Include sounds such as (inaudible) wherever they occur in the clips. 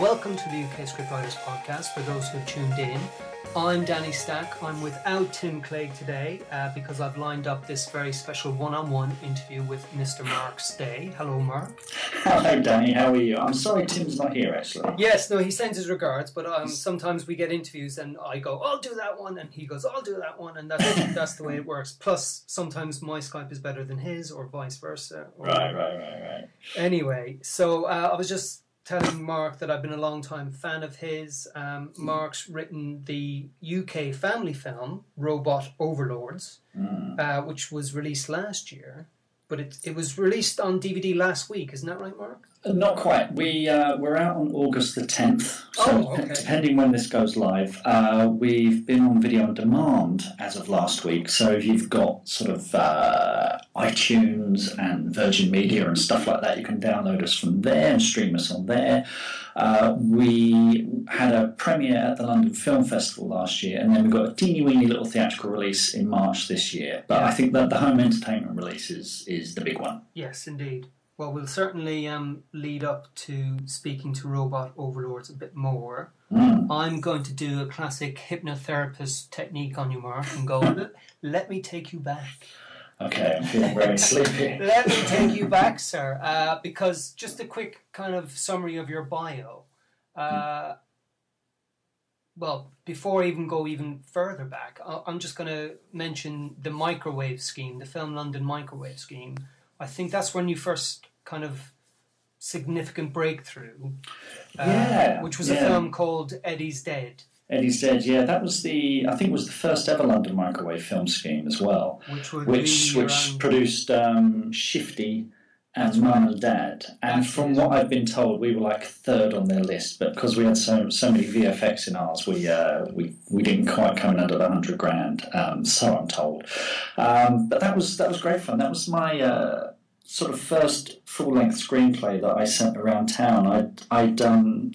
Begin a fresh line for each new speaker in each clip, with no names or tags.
Welcome to the UK Scriptwriters Podcast for those who have tuned in. I'm Danny Stack. I'm without Tim Clague today uh, because I've lined up this very special one on one interview with Mr. Mark Stay. Hello, Mark.
Hello, Danny. How are you? I'm sorry Tim's not here, actually.
Yes, no, he sends his regards, but um, sometimes we get interviews and I go, I'll do that one, and he goes, I'll do that one, and that's, (laughs) that's the way it works. Plus, sometimes my Skype is better than his, or vice versa. Or
Right, right, right, right.
Anyway, so uh, I was just telling Mark that I've been a long time fan of his. Um, Mark's written the UK family film Robot Overlords,
Mm.
uh, which was released last year, but it, it was released on DVD last week. Isn't that right, Mark?
Uh, Not quite. We uh, we're out on August the 10th. So
Oh, okay.
depending when this goes live, uh, we've been on video on demand as of last week. So if you've got sort of uh, iTunes and Virgin Media and stuff like that, you can download us from there and stream us on there. Uh, we had a premiere at the London Film Festival last year, and then we got a teeny weeny little theatrical release in March this year. But I think that the home entertainment release is, is the big one.
Yes, indeed. Well, we'll certainly um, lead up to speaking to Robot Overlords a bit more.
Mm.
I'm going to do a classic hypnotherapist technique on you, Mark, and go, let me take you back.
Okay, I'm feeling very (laughs) sleepy.
Let me take you back, sir, uh, because just a quick kind of summary of your bio. Uh, well, before I even go even further back, I'm just going to mention the microwave scheme, the Film London microwave scheme. I think that's when you first kind of significant breakthrough, uh,
Yeah,
which was a film called Eddie's Dead,
Eddie said, yeah, that was the, I think it was the first ever London microwave film scheme as well,
which
which which produced um, Shifty and Mum and Dad. And from what I've been told, we were like third on their list, but because we had so so many VFX in ours, we uh, we we didn't quite come in under the hundred grand. Um, so I'm told. Um, but that was that was great fun. That was my. Uh, Sort of first full-length screenplay that I sent around town. I'd, I'd um,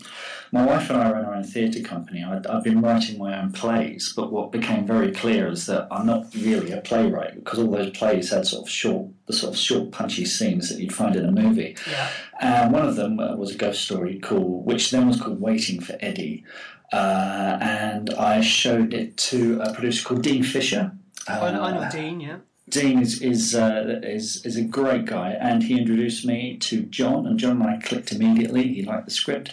my wife and I run our own theatre company. I'd, I've been writing my own plays, but what became very clear is that I'm not really a playwright because all those plays had sort of short, the sort of short, punchy scenes that you'd find in a movie.
yeah,
And one of them uh, was a ghost story called, which then was called Waiting for Eddie. Uh, and I showed it to a producer called Dean Fisher.
I, I know
Uh,
Dean. Yeah,
Dean is is, uh, is is a great guy, and he introduced me to John, and John and I clicked immediately. He liked the script,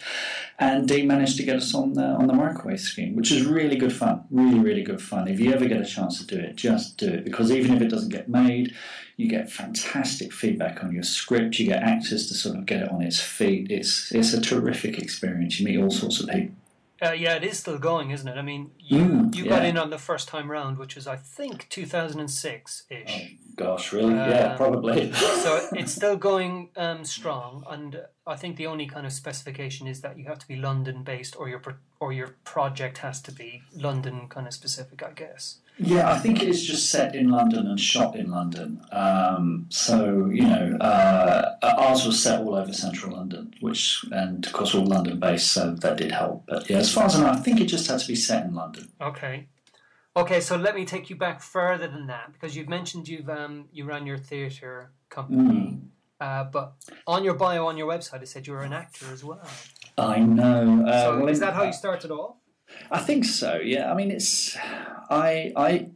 and Dean managed to get us on the on the microwave scheme, which is really good fun. Really, really good fun. If you ever get a chance to do it, just do it because even if it doesn't get made, you get fantastic feedback on your script. You get actors to sort of get it on its feet. It's it's a terrific experience. You meet all sorts of people.
Uh, yeah, it is still going, isn't it? I mean, you
Mm,
you got in on the first time round, which was I think 2006
Oh,
ish.
gosh, really? yeah,
Uh,
probably. (laughs)
so it's still going um, strong, and I think the only kind of specification is that you have to be London based, or your pro- or your project has to be London kind of specific, I guess.
Yeah, I think it is just set in London and shot in London. Um, so you know, uh, ours was set all over central London, which and of course all London based, so that did help. But yeah, as far as I know, I think it just had to be set in London.
Okay. Okay, so let me take you back further than that because you've mentioned you've um, you ran your theatre company, uh, but on your bio on your website it said you were an actor as well.
I know. Uh,
so
well,
is that how you started off?
I think so. Yeah. I mean, it's I I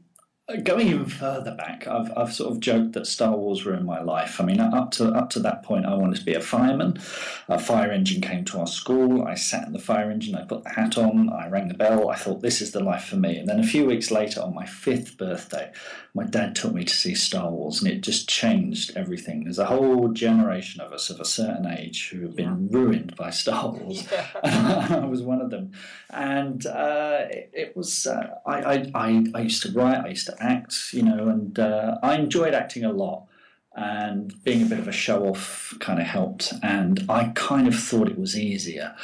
going even further back. I've I've sort of joked that Star Wars ruined my life. I mean, up to up to that point, I wanted to be a fireman. A fire engine came to our school. I sat in the fire engine. I put the hat on. I rang the bell. I thought this is the life for me. And then a few weeks later, on my fifth birthday, my dad took me to see Star Wars, and it just changed everything. There's a whole generation of us of a certain age who have been ruined by Star Wars. (laughs)
Yeah. (laughs)
I was one of them, and uh, it, it was. Uh, I, I, I I used to write, I used to act, you know, and uh, I enjoyed acting a lot. And being a bit of a show off kind of helped, and I kind of thought it was easier.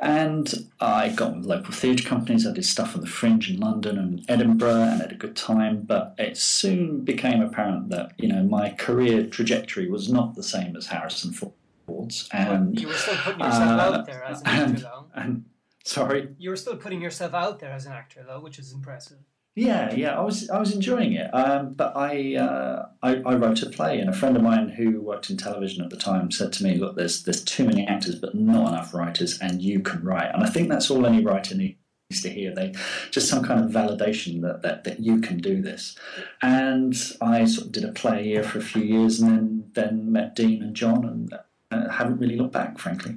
And I got with local theatre companies. I did stuff on the Fringe in London and Edinburgh, and had a good time. But it soon became apparent that you know my career trajectory was not the same as Harrison Ford's, and
But you were still putting yourself
uh,
out there as an actor, though.
and sorry.
You were still putting yourself out there as an actor, though, which is impressive.
Yeah, yeah, I was I was enjoying it, um, but I, uh, I I wrote a play, and a friend of mine who worked in television at the time said to me, "Look, there's there's too many actors, but not enough writers, and you can write." And I think that's all any writer needs to hear. They just some kind of validation that, that that you can do this. And I sort of did a play here for a few years, and then then met Dean and John, and uh, haven't really looked back, frankly.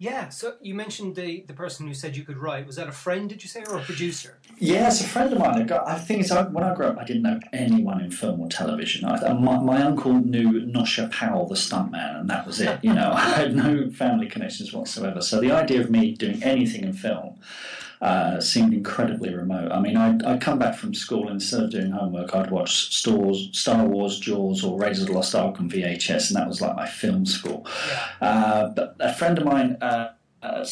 Yeah, so you mentioned the, the person who said you could write. Was that a friend, did you say, or a producer?
It's a friend of mine. I, I think it's, when I grew up, I didn't know anyone in film or television. I, my, my uncle knew Nosher Powell, the stuntman, and that was it. You know, (laughs) I had no family connections whatsoever. So the idea of me doing anything in film uh, seemed incredibly remote. I mean, I'd, I'd, come back from school and instead of doing homework, I'd watch Stars, Star Wars, Jaws, or Raiders of the Lost Ark on VHS, and that was like my film school. Uh, but a friend of mine. Uh, uh,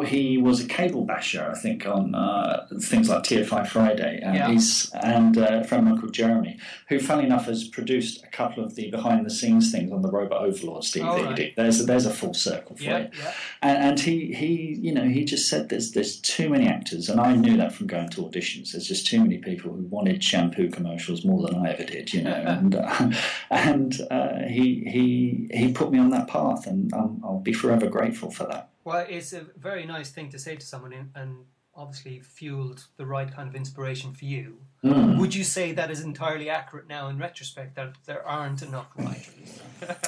he was a cable basher, I think, on uh, things like TFI Friday. And
yeah.
he's and uh, a friend of mine called Jeremy, who, funny enough, has produced a couple of the behind the scenes things on the Robot Overlords DVD.
Oh, right.
There's a, there's a full circle for
Yeah,
you.
yeah.
And, and he, he, you know, he just said there's there's too many actors, and I knew that from going to auditions. There's just too many people who wanted shampoo commercials more than I ever did, you know. (laughs) and uh, and uh, he he he put me on that path, and um, I'll be forever grateful for that.
Well, it's a very nice thing to say to someone, and- and obviously fueled the right kind of inspiration for you.
Mm.
Would you say that is entirely accurate now in retrospect, that there aren't enough writers? (laughs)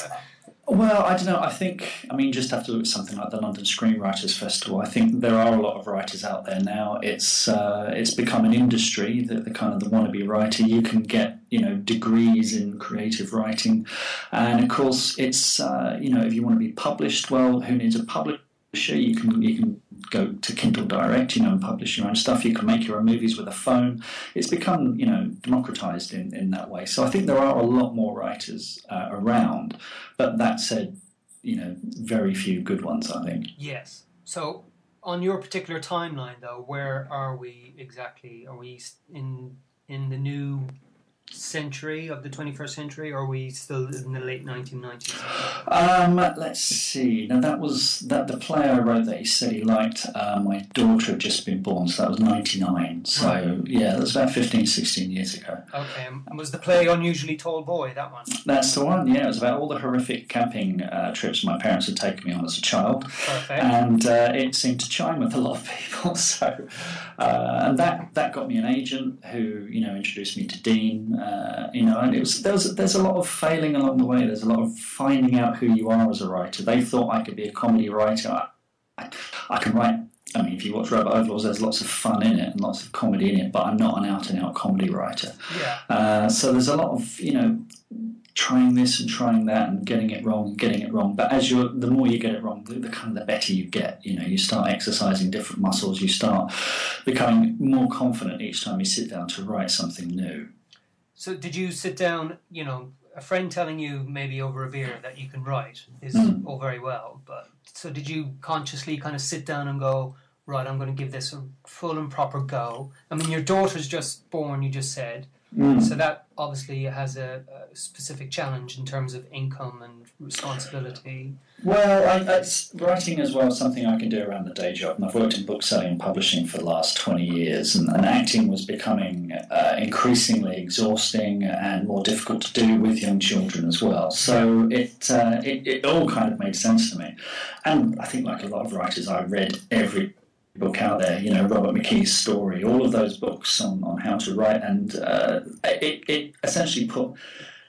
Well, I don't know. I think, I mean, just have to look at something like the London Screenwriters Festival. I think there are a lot of writers out there now. It's uh, it's become an industry, that the kind of the wannabe writer. You can get, you know, degrees in creative writing. And of course, it's, uh, you know, if you want to be published, well, who needs a publisher? You can, you can go to Kindle Direct, you know, and publish your own stuff. You can make your own movies with a phone. It's become, you know, democratized in, in that way. So I think there are a lot more writers uh, around. But that said, you know, very few good ones, I think.
yes. So, on your particular timeline, though, where are we exactly? Are we in in the new century of the 21st century, or are we still in the late 1990s?
Um, let's see. Now that was that the play I wrote that he said he liked. Uh, my daughter had just been born, so that was ninety nine. So
Right.
yeah, that was about 15, 16 years ago.
Okay, and was the play Unusually Tall Boy that one?
That's the one. Yeah, it was about all the horrific camping uh, trips my parents had taken me on as a child.
Perfect.
and uh, it seemed to chime with a lot of (laughs) people. So, uh, and that that got me an agent who you know introduced me to Dean. Uh, you know, and it was there was there's a lot of failing along the way. There's a lot of finding out who you are as a writer. They thought I could be a comedy writer. I, I, I can write. I mean, if you watch Robot Overlords, there's lots of fun in it and lots of comedy in it, but I'm not an out and out comedy writer.
yeah.
Uh, so there's a lot of you know trying this and trying that and getting it wrong, and getting it wrong. But as you, the more you get it wrong, the, the kind of the better you get. You know, you start exercising different muscles. You start becoming more confident each time you sit down to write something new.
So, did you sit down? You know, a friend telling you maybe over a beer that you can write is
Mm.
all very well, but so did you consciously kind of sit down and go, right? I'm going to give this a full and proper go. I mean, your daughter's just born. You just said. So that obviously has a, a specific challenge in terms of income and responsibility.
Well, I, writing as well is something I can do around the day job, and I've worked in bookselling and publishing for the last 20 years, and, and acting was becoming uh, increasingly exhausting and more difficult to do with young children as well. So it, uh, it, it all kind of made sense to me. And I think, like a lot of writers, I read every book out there, you know, Robert McKee's story, all of those books on, on how to write, and uh, it, it essentially put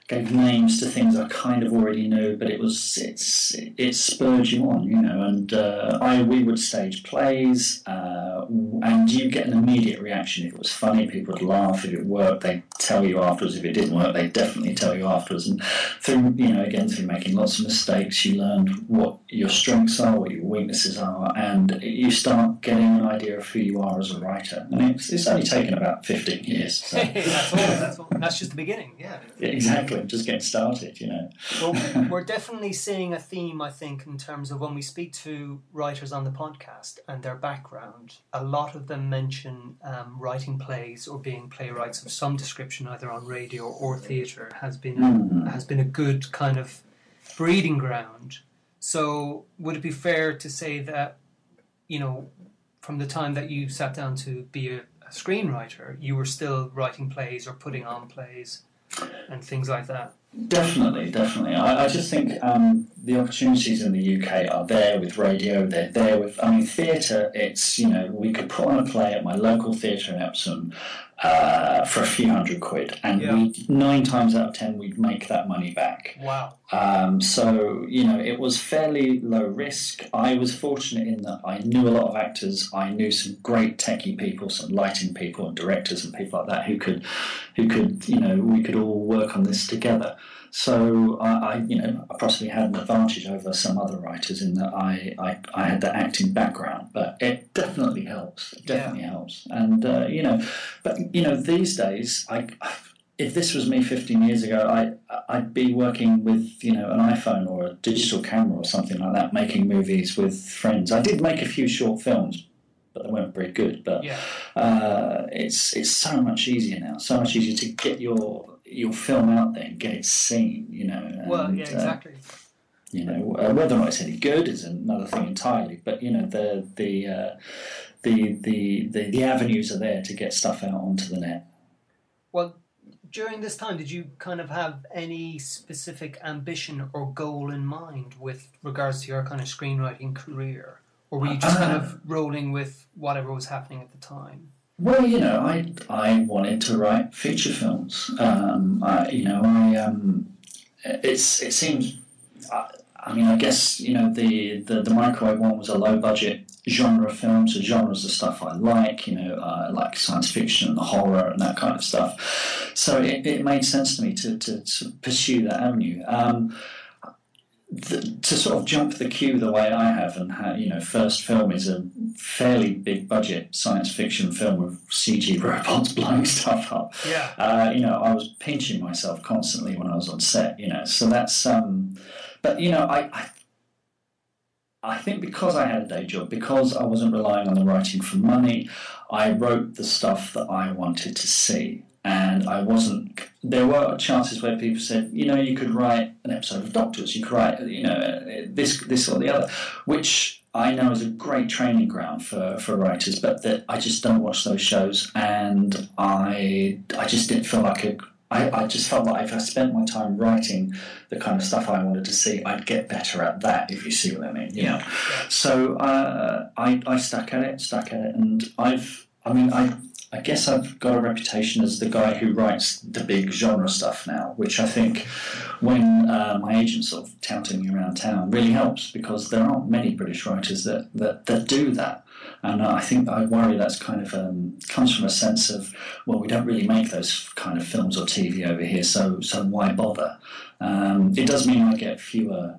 gave names to things I kind of already knew, but it was it's it spurred you on, you know. And uh, I we would stage plays, uh, and you get an immediate reaction if it was funny. People would laugh if it worked. They would tell you afterwards. If it didn't work, they would definitely tell you afterwards. And through you know again through making lots of mistakes, you learned what your strengths are, what your weaknesses are, and you start getting an idea of who you are as a writer. And it's, it's only taken about fifteen years. So. (laughs)
that's all. That's all. That's just the beginning. Yeah.
Yeah, (laughs) exactly. Just getting started, you know.
Well, (laughs) we're definitely seeing a theme, I think, in terms of when we speak to writers on the podcast and their background. A lot of them mention um, writing plays or being playwrights of some description, either on radio or theatre, has been
Mm.
has been a good kind of breeding ground. So, would it be fair to say that, you know, from the time that you sat down to be a, a screenwriter, you were still writing plays or putting on plays and things like that.
Definitely, definitely. I, I just think um, the opportunities in the UK are there with radio. They're there with. I mean, theatre. It's you know we could put on a play at my local theatre in Epsom uh, for a few hundred quid, and
Yeah.
we nine times out of ten we'd make that money back.
Wow.
Um, so you know, it was fairly low risk. I was fortunate in that I knew a lot of actors. I knew some great techie people, some lighting people, and directors and people like that who could, who could, you know, we could all work on this together. So I, I you know, I possibly had an advantage over some other writers in that I, I, I had that acting background. But it definitely helps. It definitely helps. And uh, you know, but you know, these days I if this was me 15 years ago, I, I'd be working with you know an iPhone or a digital camera or something like that, making movies with friends. I did make a few short films, but they weren't very good. But
Yeah.
uh, it's it's so much easier now, so much easier to get your your film out there and get it seen. You know. And,
Well, yeah,
uh,
exactly.
you know uh, whether or not it's any good is another thing entirely. But you know the the uh, the, the the the avenues are there to get stuff out onto the net.
Well, during this time, did you kind of have any specific ambition or goal in mind with regards to your kind of screenwriting career? Or were you just kind of rolling with whatever was happening at the time?
Well, you know, I I wanted to write feature films. Um, I, you know, I um, it's it seems. I, I mean, I guess you know the, the the microwave one was a low budget genre film. So genres of stuff I like. You know, I like science fiction and horror and that kind of stuff. So it, it made sense to me to to, to pursue that avenue. Um, the, to sort of jump the queue the way I have, and how, you know, first film is a fairly big budget science fiction film with CG (laughs) robots blowing stuff up.
Yeah.
Uh, you know, I was pinching myself constantly when I was on set. You know, so that's. Um, but you know, I, I I think because I had a day job, because I wasn't relying on the writing for money, I wrote the stuff that I wanted to see. And I wasn't. There were chances where people said, you know, you could write an episode of Doctors. You could write, you know, this, this or the other, which I know is a great training ground for, for writers. But that I just don't watch those shows, and I I just didn't feel like a, I, I just felt like if I spent my time writing the kind of stuff I wanted to see, I'd get better at that. If you see what I mean, yeah. know. So uh, I, I stuck at it, stuck at it, and I've, I mean, I, I guess I've got a reputation as the guy who writes the big genre stuff now, which I think when uh, my agent's sort of touting me around town really helps because there aren't many British writers that, that, that do that. And I think I worry that's kind of um, comes from a sense of well, we don't really make those kind of films or TV over here, so so why bother? Um, it does mean I get fewer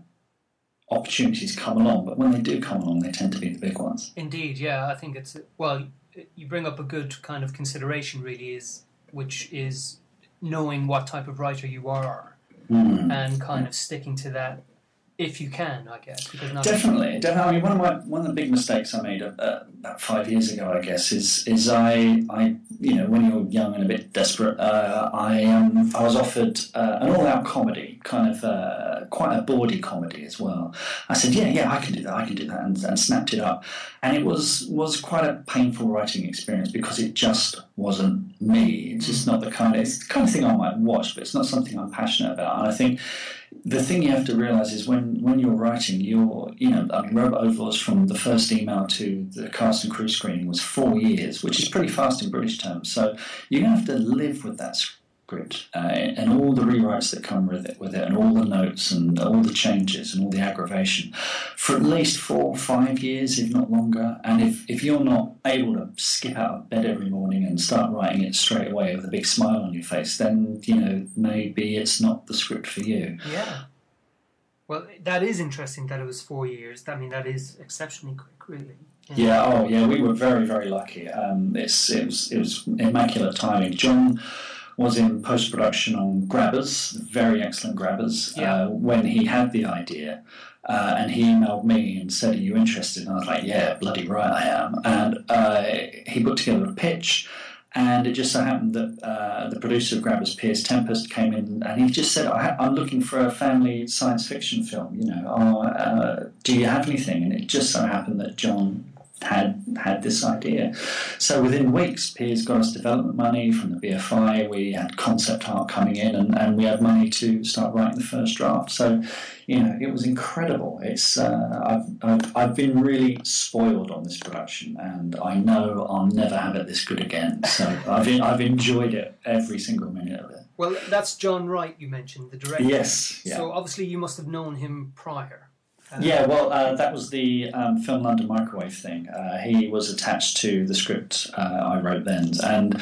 opportunities come along, but when they do come along, they tend to be the big ones.
Indeed, yeah. I think it's well. You bring up a good kind of consideration, really, is which is knowing what type of writer you are
Mm.
and kind of sticking to that if you can, I guess.
Definitely, definitely. I mean, one of my one of the big mistakes I made uh, about five years ago, I guess, is is I I you know when you're young and a bit desperate, uh, I um, I was offered uh, an all-out comedy, kind of uh, quite a bawdy comedy as well. I said, yeah, yeah, I can do that, I can do that, and, and snapped it up, and it was was quite a painful writing experience because it just wasn't me. It's just mm. not the kind of it's the kind of thing I might watch, but it's not something I'm passionate about, and I think the thing you have to realize is when, when you're writing, you're, you know, I mean, Robot Overlords from the first email to the cast and crew screening was four years, which is pretty fast in British terms. So you're going to have to live with that script uh, and all the rewrites that come with it, with it, and all the notes and all the changes and all the aggravation for at least four or five years, if not longer. And if, if you're not able to skip out of bed every morning and start writing it straight away with a big smile on your face, then, you know, maybe it's not the script for you.
Yeah. Well, that is interesting that it was four years. I mean, that is exceptionally quick, really.
Yeah, oh yeah, we were very, very lucky. Um, it's, it, was, it was immaculate timing. John was in post production on Grabbers, very excellent Grabbers,
Yeah.
uh, when he had the idea. Uh, and he emailed me and said, Are you interested? And I was like, Yeah, bloody right I am. And uh, he put together a pitch. And it just so happened that uh, the producer of Grabbers, Piers Tempest, came in and he just said, I ha- I'm looking for a family science fiction film. You know, uh, do you have anything? And it just so happened that John had had this idea. So within weeks, Piers got us development money from the BFI. We had concept art coming in, and, and we had money to start writing the first draft. So, you know, it was incredible. It's uh, I've, I've I've been really spoiled on this production, and I know I'll never have it this good again. So I've I've enjoyed it every single minute of it.
Well, that's Jon Wright you mentioned, the director.
Yes. Yeah.
So obviously you must have known him prior.
Yeah, well, uh, that was the um, Film London Microwave thing. Uh, he was attached to the script uh, I wrote then. And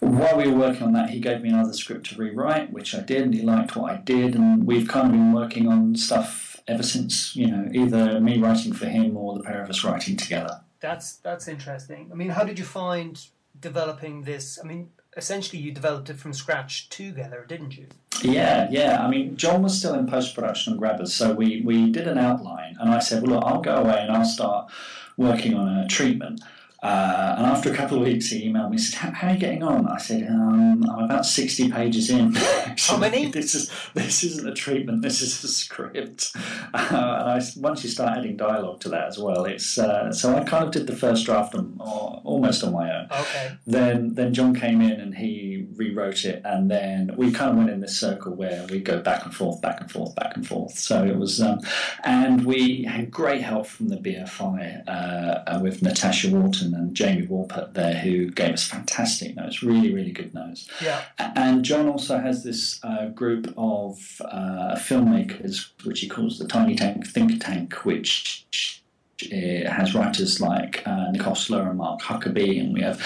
while we were working on that, he gave me another script to rewrite, which I did, and he liked what I did. And we've kind of been working on stuff ever since, you know, either me writing for him or the pair of us writing together.
That's that's interesting. I mean, how did you find developing this? I mean, essentially you developed it from scratch together, didn't you?
Yeah, yeah. I mean, John was still in post production on Grabbers, so we, we did an outline, and I said, well, look, I'll go away and I'll start working on a treatment. Uh, and after a couple of weeks, he emailed me and said, "How are you getting on?" I said, um, "I'm about sixty pages in." (laughs)
How many?
This is this isn't a treatment. This is a script. (laughs) Uh, and I, once you start adding dialogue to that as well, it's uh, so I kind of did the first draft on, or, almost on my own.
Okay.
Then then John came in and he rewrote it, and then we kind of went in this circle where we go back and forth, back and forth, back and forth. So it was, um, and we had great help from the BFI uh, with Natasha And Jamie Wolpert there, who gave us fantastic notes, really really good notes.
Yeah.
And John also has this uh, group of uh, filmmakers, which he calls the Tiny Tank Think Tank, which uh, has writers like uh, Nick and Mark Huckerby, and we have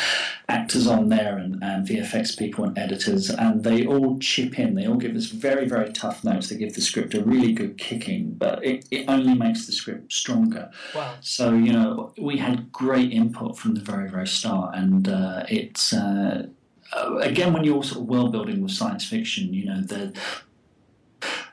actors on there and, and VFX people and editors, and they all chip in. They all give us very, very tough notes. They give the script a really good kicking, but it, it only makes the script stronger.
Wow.
So, you know, we had great input from the very, very start, and uh, it's. Uh, uh, again, when you're sort of world building with science fiction, you know, the,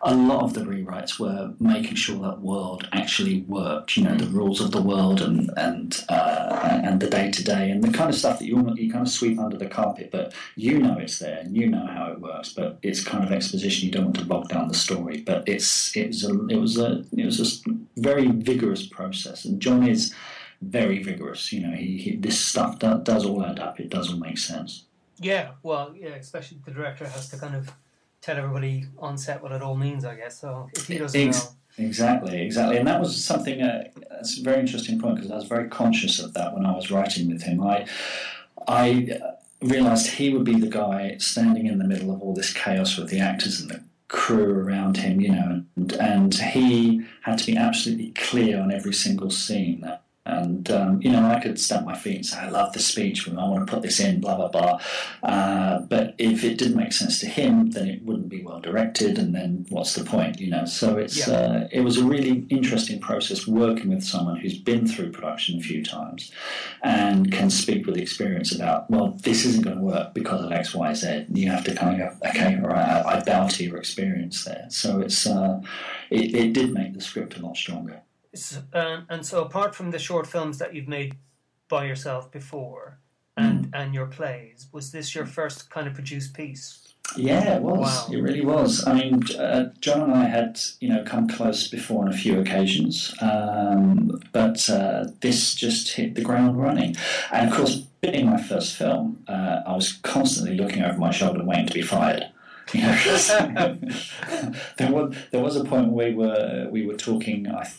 a lot of the rewrites were making sure that world actually worked. You know, the rules of the world and and uh, and the day to day and the kind of stuff that you you kind of sweep under the carpet, but you know it's there and you know how it works. But it's kind of exposition. You don't want to bog down the story. But it's it was a it was a it was a very vigorous process, and John is very vigorous. You know, he, he this stuff do, does all add up. It does all make sense.
Yeah. Well, yeah. Especially the director has to kind of tell everybody on set what it all means. I guess. So if he doesn't
Ex-
know.
Exactly, exactly, and that was something. Uh, that's a very interesting point because I was very conscious of that when I was writing with him. I, I uh, realised he would be the guy standing in the middle of all this chaos with the actors and the crew around him, you know, and, and he had to be absolutely clear on every single scene. And um, you know, I could stamp my feet and say, "I love the speech, and I want to put this in." Blah blah blah. Uh, but if it didn't make sense to him, then it wouldn't be well directed, and then what's the point? You know. So it's
Yeah.
uh, it was a really interesting process working with someone who's been through production a few times and can speak with experience about, well, this isn't going to work because of X, Y, Z. You have to kind of go, okay, all right, I, I bow to your experience there. So it's uh, it, it did make the script a lot stronger.
Um, and so, apart from the short films that you've made by yourself before, and and your plays, was this your first kind of produced piece?
Yeah, it was.
Wow.
It really was. I mean, uh, John and I had, you know, come close before on a few occasions, um, but uh, this just hit the ground running. And of course, being my first film, uh, I was constantly looking over my shoulder, waiting to be fired. You know, (laughs) (laughs) there was there was a point where we were we were talking. I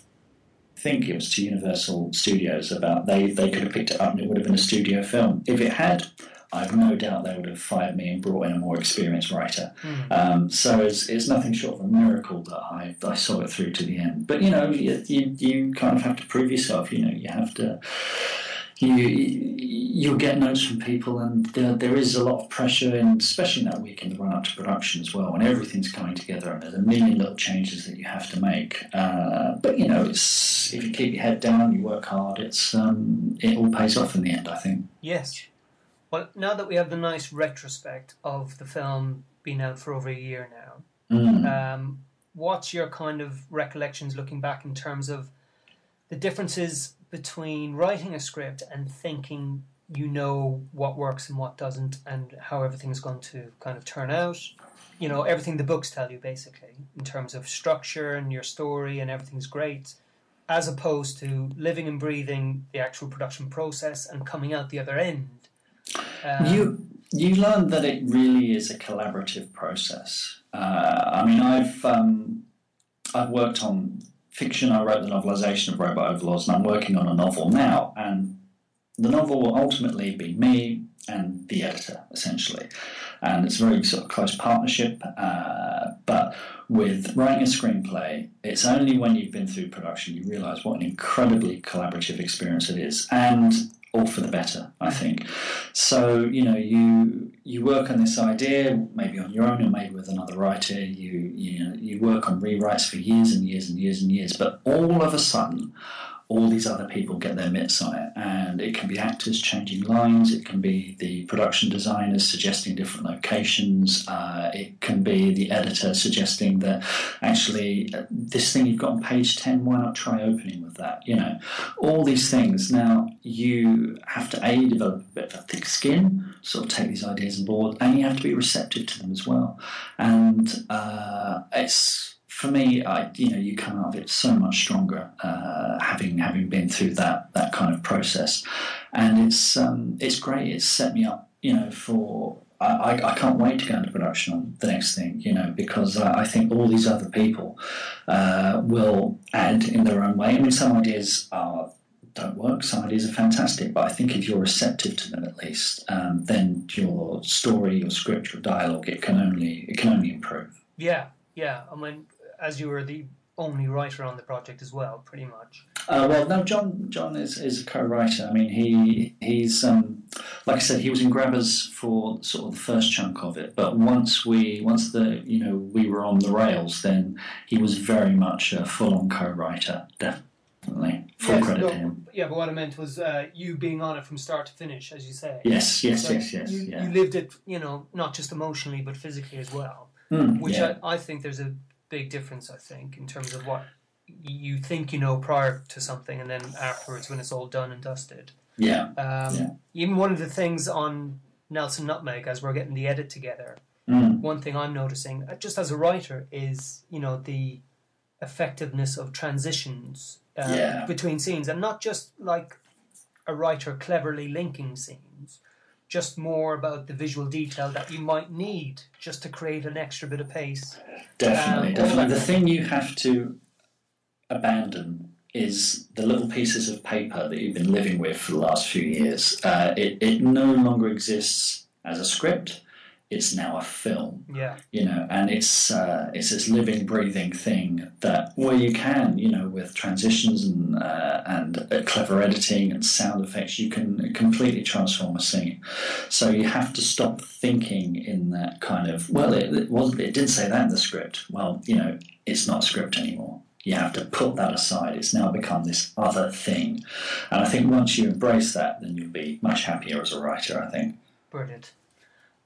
think it was to Universal Studios about they they could have picked it up and it would have been a studio film. If it had, I've no doubt they would have fired me and brought in a more experienced writer. Um, so it's, it's nothing short of a miracle that I, I saw it through to the end. But you know, you, you, you kind of have to prove yourself. You know, you have to. You you'll get notes from people, and there, there is a lot of pressure, and especially in that week in the run up to production as well, when everything's coming together, and there's a million little changes that you have to make. Uh, but you know, it's if you keep your head down, you work hard, it's um, it all pays off in the end. I think.
Yes. Well, now that we have the nice retrospect of the film being out for over a year now,
Mm.
um, what's your kind of recollections looking back in terms of the differences between writing a script and thinking you know what works and what doesn't and how everything's going to kind of turn out? You know, everything the books tell you basically in terms of structure and your story and everything's great. as opposed to living and breathing the actual production process and coming out the other end. Um,
you you learn that it really is a collaborative process. Uh, I mean, I've um, I've worked on fiction. I wrote the novelization of Robot Overlords, and I'm working on a novel now. And the novel will ultimately be me and the editor, essentially. And it's a very sort of close partnership. Uh, but with writing a screenplay, it's only when you've been through production you realise what an incredibly collaborative experience it is. And all for the better, I think. So you know, you you work on this idea, maybe on your own, or maybe with another writer. You you know, you work on rewrites for years and years and years and years, but all of a sudden, all these other people get their mitts on it, and it can be actors changing lines, it can be the production designers suggesting different locations, uh, it can be the editor suggesting that actually uh, this thing you've got on page ten, why not try opening with that? You know, all these things. Now you have to a develop a bit of a thick skin, sort of take these ideas on board, and you have to be receptive to them as well, and uh, it's for me, I, you know, you come out of it so much stronger, uh, having having been through that that kind of process, and it's um, it's great. It's set me up, you know, for. I, I can't wait to go into production on the next thing, you know, because I, I think all these other people uh, will add in their own way. I mean, some ideas are don't work. Some ideas are fantastic, but I think if you're receptive to them at least, um, then your story, your script, your dialogue, it can only it can only improve.
Yeah, yeah. I mean, as you were the only writer on the project as well, pretty much.
Uh, well, no, John. John is, is a co-writer. I mean, he he's um, like I said, he was in Grabbers for sort of the first chunk of it. But once we once the you know we were on the rails, then he was very much a full-on co-writer. Definitely, full
yes,
credit
no,
to him.
Yeah, but what I meant was uh, you being on it from start to finish, as you say.
Yes, yes,
So
yes, yes.
You,
yeah.
you lived it, you know, not just emotionally but physically as well.
Mm,
Which
yeah.
I, I think there's a big difference. I think in terms of what you think you know prior to something, and then afterwards when it's all done and dusted.
yeah.
Um,
Yeah.
Even one of the things on Nelson Nutmeg, as we're getting the edit together,
Mm,
one thing I'm noticing, uh, just as a writer, is you know the effectiveness of transitions uh,
Yeah.
between scenes, and not just like a writer cleverly linking scenes, just more about the visual detail that you might need just to create an extra bit of pace.
Definitely,
Um,
definitely. The thing you have to abandon is the little pieces of paper that you've been living with for the last few years. Uh, it, it no longer exists as a script. It's now a film,
Yeah,
you know, and it's uh, it's this living, breathing thing that where you can, you know, with transitions and uh, and uh, clever editing and sound effects, you can completely transform a scene. So you have to stop thinking in that kind of well, it, it wasn't. It didn't say that in the script. Well, you know, it's not script anymore. You have to put that aside. It's now become this other thing, and I think once you embrace that, then you'll be much happier as a writer. I think.
brilliant.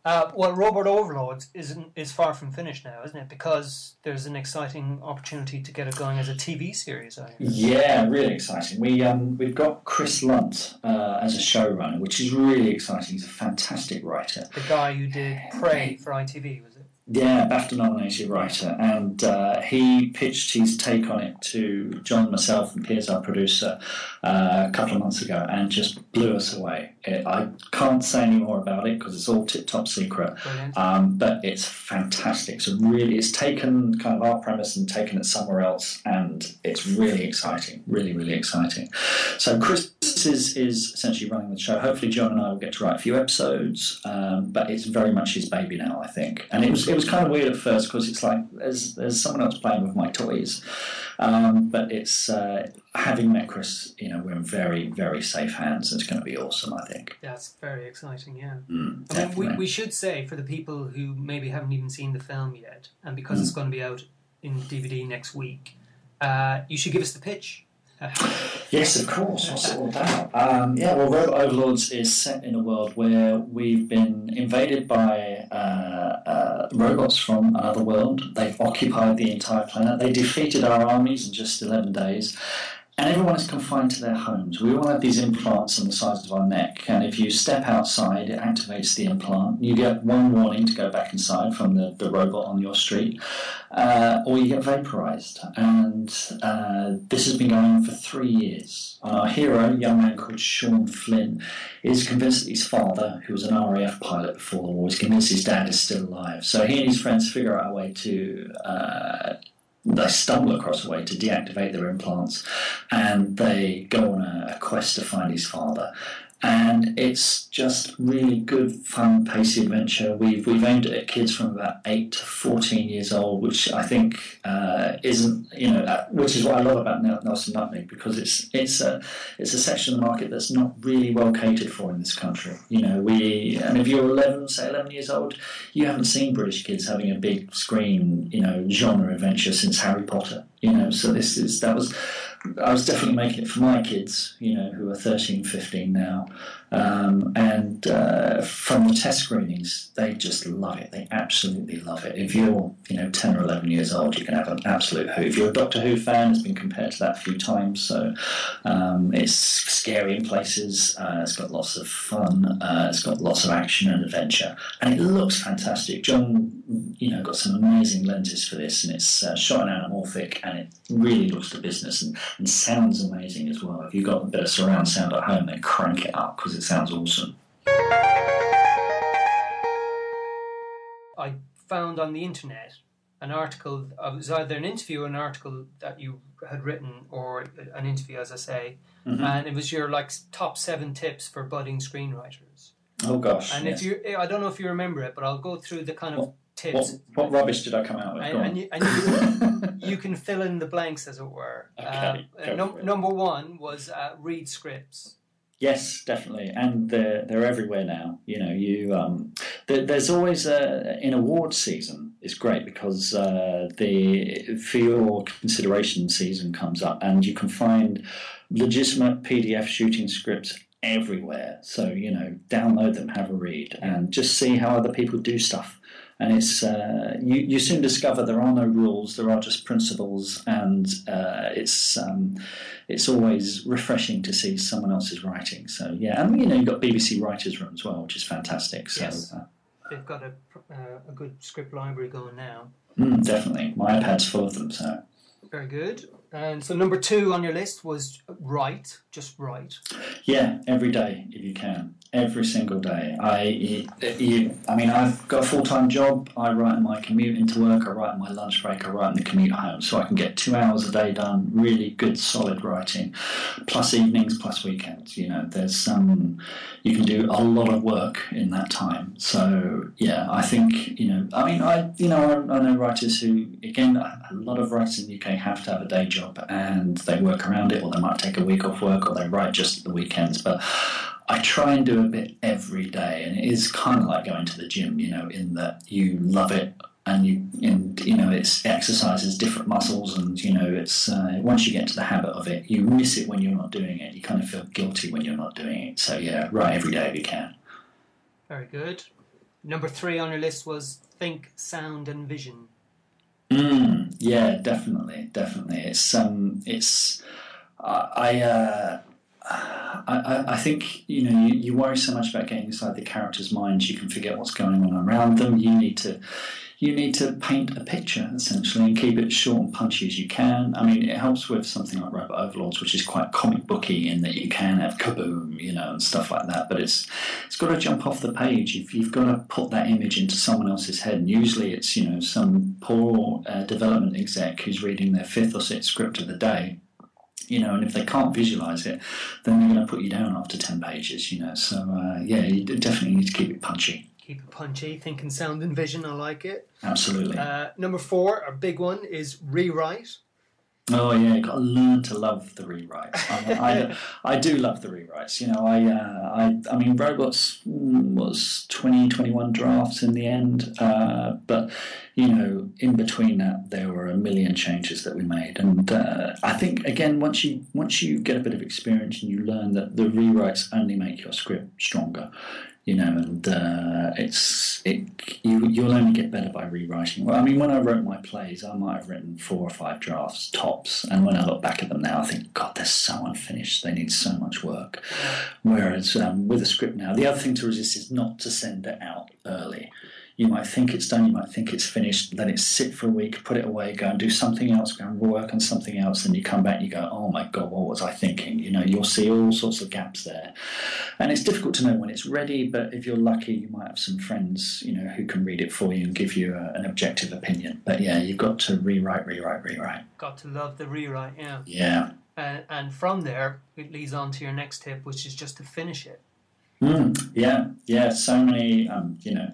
Uh, well, Robot Overlords isn't is far from finished now, isn't it? Because there's an exciting opportunity to get it going as a TV series. I.
Yeah, really exciting. We um, we've got Chris Lunt uh, as a showrunner, which is really exciting. He's a fantastic writer.
The guy who did Prey for ITV, was it?
Yeah, BAFTA nominated writer, and uh, he pitched his take on it to John, myself, and Piers, our producer, uh, a couple of months ago, and just blew us away. It, I can't say any more about it because it's all tip top secret. Um, but it's fantastic. So really, it's taken kind of our premise and taken it somewhere else, and it's really exciting. Really, really exciting. So Chris is is essentially running the show. Hopefully, John and I will get to write a few episodes, um, but it's very much his baby now, I think. And it was it was kind of weird at first because it's like there's there's someone else playing with my toys, um, but it's uh, having met Chris, you know, we're in very very safe hands. It's going to be awesome, I think.
That's very exciting, yeah.
Mm,
I mean, we, we should say for the people who maybe haven't even seen the film yet, and because
Mm.
it's going to be out in DVD next week, uh, you should give us the pitch.
Yes, of course. What's it all about? Um, yeah, well, Robot Overlords is set in a world where we've been invaded by uh, uh, robots from another world. They've occupied the entire planet. They defeated our armies in just 11 days. And everyone is confined to their homes. We all have these implants on the sides of our neck, and if you step outside, it activates the implant. You get one warning to go back inside from the, the robot on your street, uh, or you get vaporized. And uh, this has been going on for three years. Our hero, a young man called Sean Flynn, is convinced that his father, who was an RAF pilot before the war, is convinced his dad is still alive. So he and his friends figure out a way to. Uh, they stumble across a way to deactivate their implants and they go on a, a quest to find his father and it's just really good, fun, pacey adventure. We've we've aimed it at kids from about eight to fourteen years old, which I think uh, isn't you know, uh, which is what I love about Nelson Nutmeg because it's it's a it's a section of the market that's not really well catered for in this country. You know, we and if you're eleven, say eleven years old, you haven't seen British kids having a big screen, you know, genre adventure since Harry Potter. You know, so this is that was I was definitely making it for my kids, you know, who are 13, 15 now. Um, and uh, from the test screenings, they just love it. They absolutely love it. If you're, you know, 10 or 11 years old, you can have an absolute Who. If you're a Doctor Who fan, it's been compared to that a few times. So um, it's scary in places. Uh, it's got lots of fun. Uh, it's got lots of action and adventure. And it looks fantastic. John, you know, got some amazing lenses for this. And it's uh, shot in anamorphic and it really looks to business and, and sounds amazing as well. If you've got a bit of surround sound at home, then crank it up because it sounds awesome.
I found on the internet an article, it was either an interview or an article that you had written, or an interview, as I say, mm-hmm. and it was your like top seven tips for budding screenwriters.
Oh gosh!
And yes. if you, I don't know if you remember it, but I'll go through the kind of
what,
tips.
What, what, rubbish did I come out with?
And, and, you, and you, (laughs) you, can fill in the blanks, as it were.
Okay,
uh, num- number one was uh, read scripts.
Yes, definitely, and they're they're everywhere now. You know, you um, there, there's always a in award season is great because uh, the for your consideration season comes up, and you can find legitimate PDF shooting scripts everywhere. So you know, download them, have a read, and just see how other people do stuff and it's uh, you, you soon discover there are no rules, there are just principles, and uh, it's um, it's always refreshing to see someone else's writing. So yeah, and you know you've got BBC Writers Room as well, which is fantastic. So,
yes, uh, they've got a uh, a good script library going now.
Mm, definitely, my iPad's full of them. So
very good. And so number two on your list was write, just write.
Yeah, every day if you can every single day. I, you, I mean, I've got a full time job. I write in my commute into work. I write in my lunch break. I write in the commute home, so I can get two hours a day done. Really good, solid writing, plus evenings, plus weekends. You know, there's some. You can do a lot of work in that time. So yeah, I think you know. I mean, I you know I, I know writers who again a lot of writers in the UK have to have a day job and they work around it, or they might take a week off work, or they write just at the weekends, but. I try and do a bit every day, and it is kind of like going to the gym, you know, in that you love it and you and you know it's exercises different muscles, and you know it's uh, once you get to the habit of it, you miss it when you're not doing it. You kind of feel guilty when you're not doing it. So yeah, write every day if you can.
Very good. Number three on your list was think, sound, and vision.
Mm, yeah, definitely, definitely. It's um, it's I. I uh, I, I, think you know you, you worry so much about getting inside the characters' minds, you can forget what's going on around them. You need to you need to paint a picture essentially and keep it short and punchy as you can. I mean, it helps with something like Robot Overlords, which is quite comic booky in that you can have kaboom, you know, and stuff like that. But it's it's got to jump off the page. You've, you've got to put that image into someone else's head. And usually, it's you know some poor uh, development exec who's reading their fifth or sixth script of the day you know, and if they can't visualize it, then they're going to put you down after 10 pages, you know. So, uh, yeah, you definitely need to keep it punchy.
Keep it punchy, thinking sound and vision, I like it.
Absolutely.
Uh, number four, a big one, is rewrite.
Oh yeah, you got to learn to love the rewrites. I, I, I, do love the rewrites. You know, I, uh, I, I mean, robots was 20, 21 drafts in the end, uh, but you know, in between that, there were a million changes that we made, and uh, I think again, once you once you get a bit of experience and you learn that the rewrites only make your script stronger, you know, and uh, it's it you you'll only get better by rewriting. Well, I mean, when I wrote my plays, I might have written four or five drafts tops, and when I look back at them now, I think, God, they're so unfinished. They need so much work. Whereas um, with a script now, the other thing to resist is not to send it out early you might think it's done, you might think it's finished, let it sit for a week, put it away, go and do something else, go and work on something else, and you come back and you go, oh my God, what was I thinking? You know, you'll see all sorts of gaps there. And it's difficult to know when it's ready, but if you're lucky, you might have some friends, you know, who can read it for you and give you a, an objective opinion. But yeah, you've got to rewrite, rewrite, rewrite.
Got to love the rewrite, yeah.
Yeah.
Uh, and from there, it leads on to your next tip, which is just to finish it.
Mm, yeah, yeah. So many, um, you know,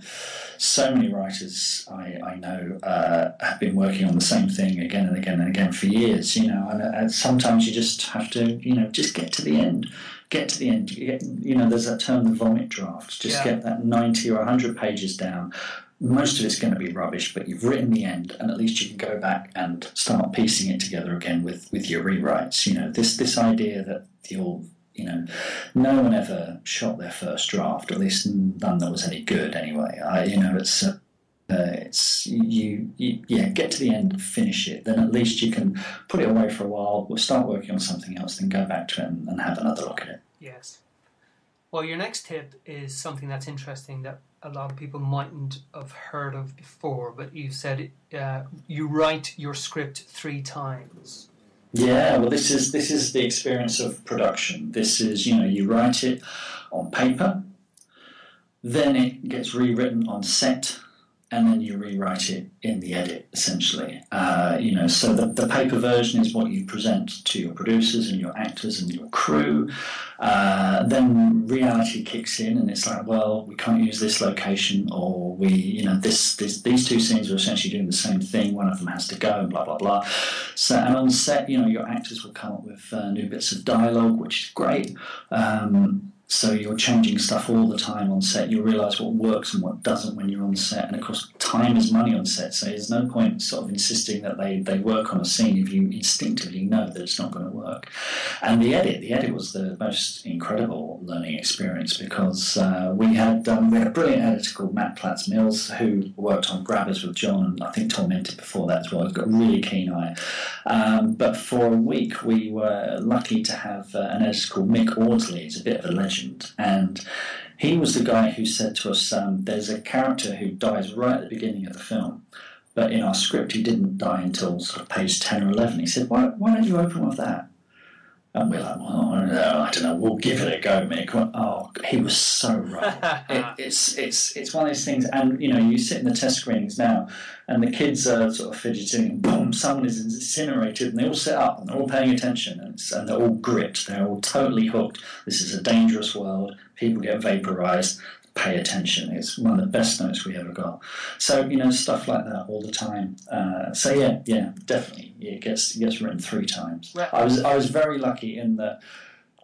so many writers I, I know uh, have been working on the same thing again and again and again for years. You know, and, and sometimes you just have to, you know, just get to the end. Get to the end. You, get, you know, there's that term, the vomit draft. Just
Yeah.
get that ninety or hundred pages down. Most of it's going to be rubbish, but you've written the end, and at least you can go back and start piecing it together again with, with your rewrites. You know, this this idea that you'll you know, no one ever shot their first draft, at least none that was any good anyway. I, you know, it's uh, uh, it's you, you, yeah, get to the end, finish it. Then at least you can put it away for a while, start working on something else, then go back to it and, and have another look at it.
Yes. Well, your next tip is something that's interesting that a lot of people mightn't have heard of before, but you said uh, you write your script three times.
Yeah, well, this is this is the experience of production. This is you know you write it on paper, then it gets rewritten on set, and then you rewrite it in the edit. Essentially, uh, you know, so the, the paper version is what you present to your producers and your actors and your crew. Uh, then reality kicks in, and it's like, well, we can't use this location, or we, you know, this, this these two scenes are essentially doing the same thing. One of them has to go, and blah blah blah. So, and on set, you know, your actors will come up with uh, new bits of dialogue, which is great. Um, so you're changing stuff all the time on set. You'll realise what works and what doesn't when you're on set. And of course, time is money on set. So there's no point sort of insisting that they, they work on a scene if you instinctively know that it's not going to work. And the edit, the edit was the most incredible learning experience because uh, we had um, we had a brilliant editor called Matt Platts Mills who worked on Grabbers with Jon and I think Tormented before that as well. He's got a really keen eye. Um, but for a week, we were lucky to have uh, an editor called Mick Audsley. He's a bit of a legend, and he was the guy who said to us, um, "There's a character who dies right at the beginning of the film." But in our script, he didn't die until sort of page 10 or 11. He said, Why, why don't you open with that? And we're like, oh, well, I don't know, I don't know. We'll give it a go, Mick. Well, Oh, he was so right. (laughs) it, it's it's it's one of those things, and you know, you sit in the test screenings now, and the kids are sort of fidgeting, boom, someone is incinerated, and they all sit up and they're all paying attention, and, and they're all gripped, they're all totally hooked. This is a dangerous world. People get vaporized. Pay attention. It's one of the best notes we ever got. So you know, stuff like that all the time. Uh, so yeah, yeah, definitely, it gets it gets written three times.
Right.
I was I was very lucky in that.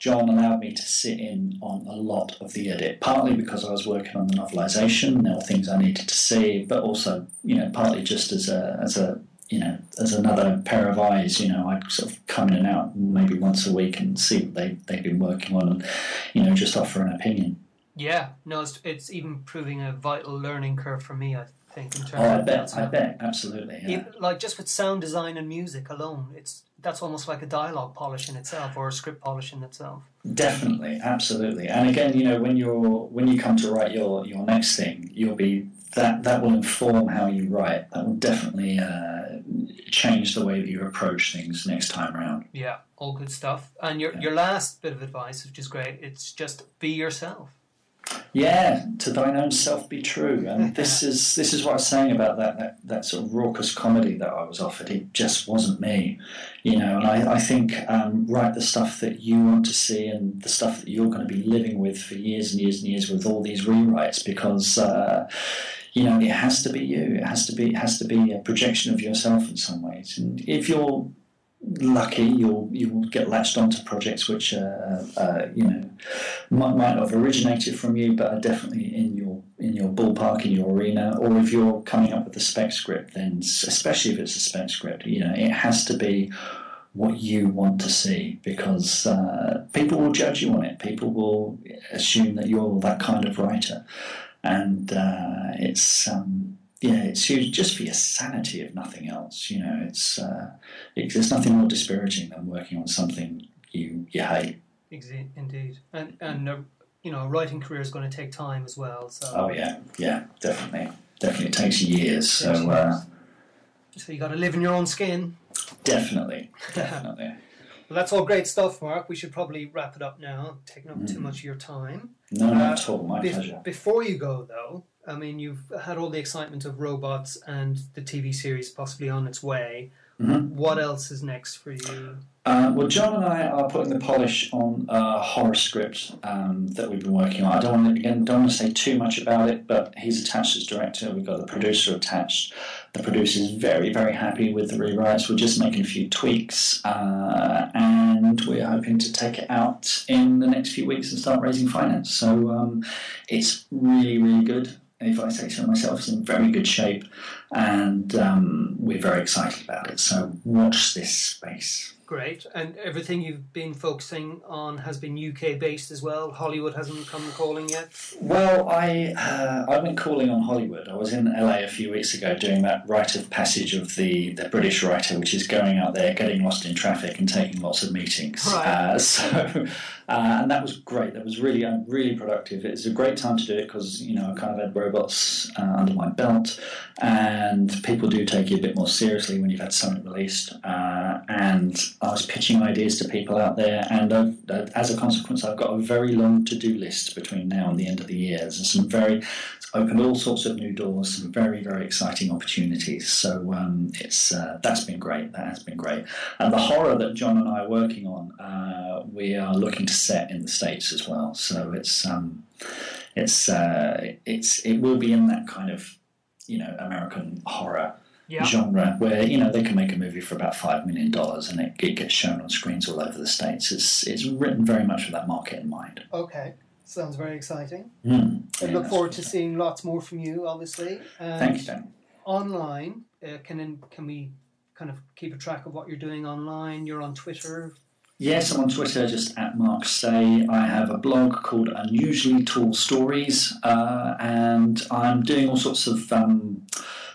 John allowed me to sit in on a lot of the edit, partly because I was working on the novelisation. There were things I needed to see, but also, you know, partly just as a as a you know as another pair of eyes. You know, I sort of come in and out maybe once a week and see what they they've been working on, and you know, just offer an opinion.
Yeah, no, it's, it's even proving a vital learning curve for me. I think in terms
Oh, I
of
bet, I bet, absolutely. Yeah.
Even- like just with sound design and music alone, it's that's almost like a dialogue polish in itself or a script polish in itself.
Definitely, absolutely. And again, you know, when you're when you come to write your your next thing, you'll be that that will inform how you write. That will definitely uh, change the way that you approach things next time around.
Yeah, all good stuff. And your your last bit of advice, which is great, it's just be yourself.
Yeah, to thine own self be true. And this is this is what I was saying about that that, that sort of raucous comedy that I was offered. It just wasn't me, you know. And I, I think um, write the stuff that you want to see and the stuff that you're going to be living with for years and years and years with all these rewrites because. Uh, you know, it has to be you. It has to be. It has to be a projection of yourself in some ways. And if you're lucky, you'll you'll get latched onto projects which uh, uh, you know might, might not have originated from you, but are definitely in your in your ballpark, in your arena. Or if you're coming up with a spec script, then especially if it's a spec script, you know it has to be what you want to see because uh, people will judge you on it. People will assume that you're that kind of writer, and uh, it's um, yeah, it's huge just for your sanity, if nothing else. You know, it's, uh, it's there's nothing more dispiriting than working on something you you hate.
Indeed, and and uh, you know, a writing career is going to take time as well. So.
Oh yeah, yeah, definitely, definitely it takes years. So. Uh,
so you got to live in your own skin.
Definitely, (laughs) definitely.
well, that's all great stuff, Mark. We should probably wrap it up now. Taking up mm. too much of your time.
No, uh, not at all. My be- pleasure.
Before you go, though, I mean, you've had all the excitement of robots and the TV series possibly on its way. Mm-hmm. What else is next for you?
Uh, well, Jon and I are putting the polish on a horror script um, that we've been working on. I don't want to, again don't want to say too much about it, but he's attached as director. We've got the producer attached. The producer is very very happy with the rewrites. We're just making a few tweaks, uh, and we're hoping to take it out in the next few weeks and start raising finance. So um, it's really really good if I say so myself, is in very good shape, and um, we're very excited about it. So watch this space.
Great, and everything you've been focusing on has been UK based as well. Hollywood hasn't come calling yet.
Well, I uh, I went calling on Hollywood. I was in LA a few weeks ago doing that rite of passage of the the British writer, which is going out there, getting lost in traffic, and taking lots of meetings.
Right. Uh, (laughs)
so uh, and that was great. That was really, uh, really productive. It was a great time to do it because you know I kind of had robots uh, under my belt, and people do take you a bit more seriously when you've had something released. Uh, and I was pitching ideas to people out there, and as a consequence, I've got a very long to-do list between now and the end of the year. There's some very opened all sorts of new doors, some very, very exciting opportunities. So um, it's uh, that's been great. That has been great. And the horror that Jon and I are working on, uh, we are looking to set in the states as well. So it's um, it's uh, it's it will be in that kind of you know American horror.
Yeah.
genre where you know they can make a movie for about five million dollars and it, it, gets shown on screens all over the states. It's it's written very much with that market in mind.
Okay, sounds very exciting.
Mm.
I yeah, look forward to seeing lots more from you, obviously.
And Thank you, Dan.
Online, uh, can can we kind of keep a track of what you're doing online? You're on Twitter.
Yes, I'm on Twitter, just at Mark Stay. I have a blog called Unusually Tall Stories, uh, and I'm doing all sorts of um,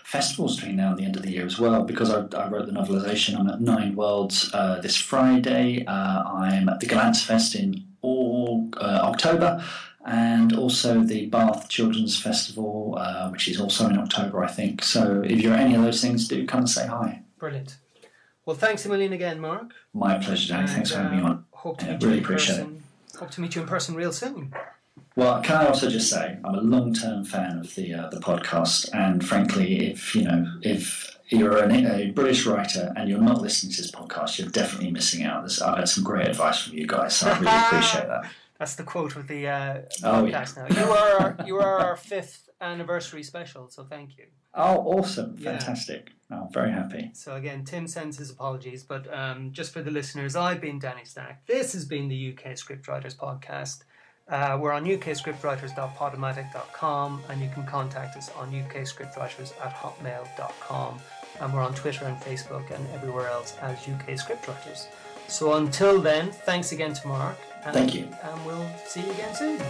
festivals between now and the end of the year as well. Because I, I wrote the novelisation, I'm at Nine Worlds uh, this Friday. Uh, I'm at the Gollancz Fest in all, uh, October, and also the Bath Children's Festival, uh, which is also in October, I think. So if you're at any of those things, do come and say hi.
Brilliant. Well, thanks a million again, Mark.
My pleasure, Danny. Thanks for having me on.
Hope to meet really you in person. It. Hope to meet you in person real soon.
Well, can I also just say I'm a long-term fan of the uh, the podcast, and frankly, if you know if you're a British writer and you're not listening to this podcast, you're definitely missing out. I've had some great advice from you guys, so I really (laughs) appreciate that.
That's the quote of the uh, oh, podcast yeah. now. You are our, you are our (laughs) fifth anniversary special, so thank you.
Oh, awesome! Fantastic. Yeah. Oh, very happy.
So again, Tim sends his apologies, but um, just for the listeners, I've been Danny Stack. This has been the UK Scriptwriters podcast. Uh, we're on ukscriptwriters.podomatic.com and you can contact us on ukscriptwriters at hotmail.com. And we're on Twitter and Facebook and everywhere else as UK Scriptwriters. So until then, thanks again to Mark.
And, Thank you.
And we'll see you again soon.